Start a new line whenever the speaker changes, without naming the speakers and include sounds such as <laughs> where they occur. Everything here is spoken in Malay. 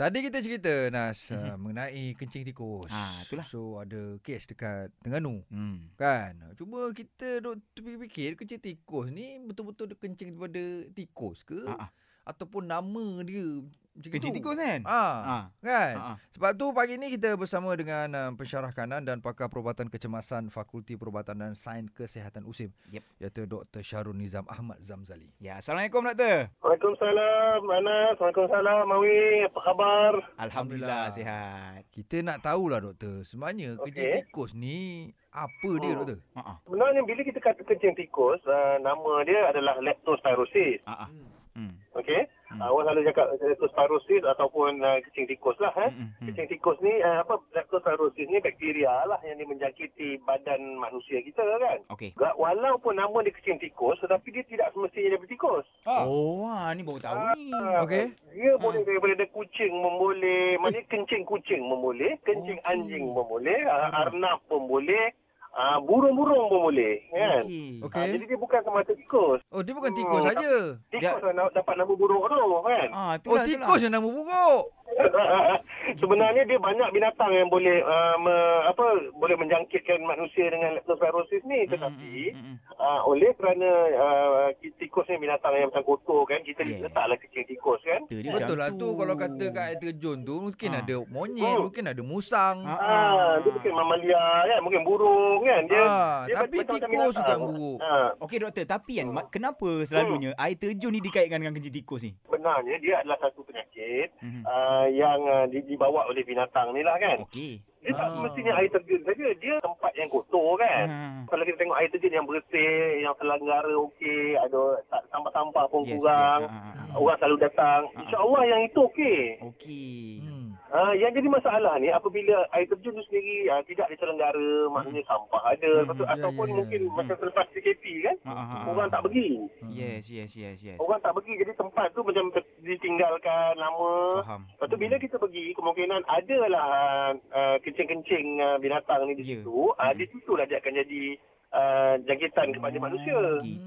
Tadi kita cerita Nas uh, mengenai kencing tikus.
Ah, itulah.
So ada kes dekat Terengganu.
Hmm.
Kan? Cuma kita duk terfikir kencing tikus ni betul-betul kencing daripada tikus ke?
Ah, ah.
Ataupun nama dia macam itu?
tikus kan?
Ah,
Ah.
kan?
Ah.
Sebab tu pagi ni kita bersama dengan uh, pensyarah kanan dan pakar perubatan kecemasan Fakulti Perubatan dan Sains Kesihatan USIM
Yep.
iaitu Dr. Syarul Nizam Ahmad Zamzali.
Ya, Assalamualaikum doktor.
Waalaikumsalam Anas Waalaikumsalam Mawi Apa khabar
Alhamdulillah,
Alhamdulillah.
sihat.
Kita nak tahulah doktor, sebenarnya
Okey.
kencing tikus ni apa dia
Hmm.
doktor?
Ah, ah.
Sebenarnya bila kita kata kencing tikus uh, Nama dia adalah leptospirosis
Ah, ah. Hmm.
Okey
Hmm.
uh, Orang selalu cakap leptospirosis Ataupun uh, kencing tikus lah eh.
Hmm, hmm,
Kencing tikus ni uh, apa Leptospirosis ni bakteria lah Yang dia menjangkiti badan manusia kita kan
Okey.
Gak- Walaupun nama dia kencing tikus Tetapi dia tidak semestinya daripada tikus
Ah.
Oh, ah, ni baru tahu ni.
Ah,
Okey.
Dia
Ah.
boleh daripada kucing memboleh, maknanya kencing kucing memboleh, kencing
Okey.
anjing memboleh, Ah. arnab pun boleh, ah, burung-burung pun boleh, kan?
Okey.
Okey.
Ah, jadi dia bukan semata tikus.
Oh, dia bukan tikus
Hmm.
saja.
Tikus lah na- dapat nama buruk tu, kan?
Ah,
Oh,
itulah,
tikus yang nama buruk. <laughs>
Sebenarnya dia banyak binatang yang boleh uh, me, apa boleh menjangkitkan manusia dengan leptospirosis ni tetapi
Hmm, hmm, hmm,
uh, oleh kerana uh, tikus ni binatang yang macam kotor kan kita
Yes.
letaklah kecil tikus kan
Betul dia
Betul lah tu kalau kata kat air terjun tu mungkin
Ah.
ada monyet,
Oh.
mungkin ada musang.
Ah,
Ah, dia mungkin mamalia kan, mungkin burung kan. Dia,
Ah,
dia
tapi tikus juga buruk.
Ah,
Okey doktor, tapi kan ma- kenapa selalunya air terjun ni dikaitkan dengan kencing tikus ni?
sebenarnya dia adalah satu penyakit
Hmm.
uh, yang uh, di, dibawa oleh binatang ni lah kan.
Okey.
Dia tak
Ah.
semestinya air terjun saja, dia tempat yang kotor kan.
Ah.
Kalau kita tengok air terjun yang bersih, yang selanggara okey, ada tak- sampah-sampah pun
Yes,
kurang,
yes. Ah, ah, ah.
orang selalu datang.
Ah.
InsyaAllah yang itu okey.
Okey.
Hmm.
Uh, yang jadi masalah ni apabila air terjun tu sendiri uh, tidak diselenggara, maknanya sampah ada,
Hmm,
lepas tu,
ya,
ataupun
ya, ya.
mungkin
Hmm.
macam selepas CKP kan,
ah.
orang tak pergi.
Hmm.
Yes, yes, yes, yes.
Orang tak pergi jadi tempat tu macam ditinggalkan lama.
Faham.
Lepas tu bila kita pergi kemungkinan adalah uh, kencing-kencing uh, binatang ni di
Ya.
situ. Uh,
Hmm.
di situlah dia akan jadi uh, jangkitan kepada manusia.
Gitu.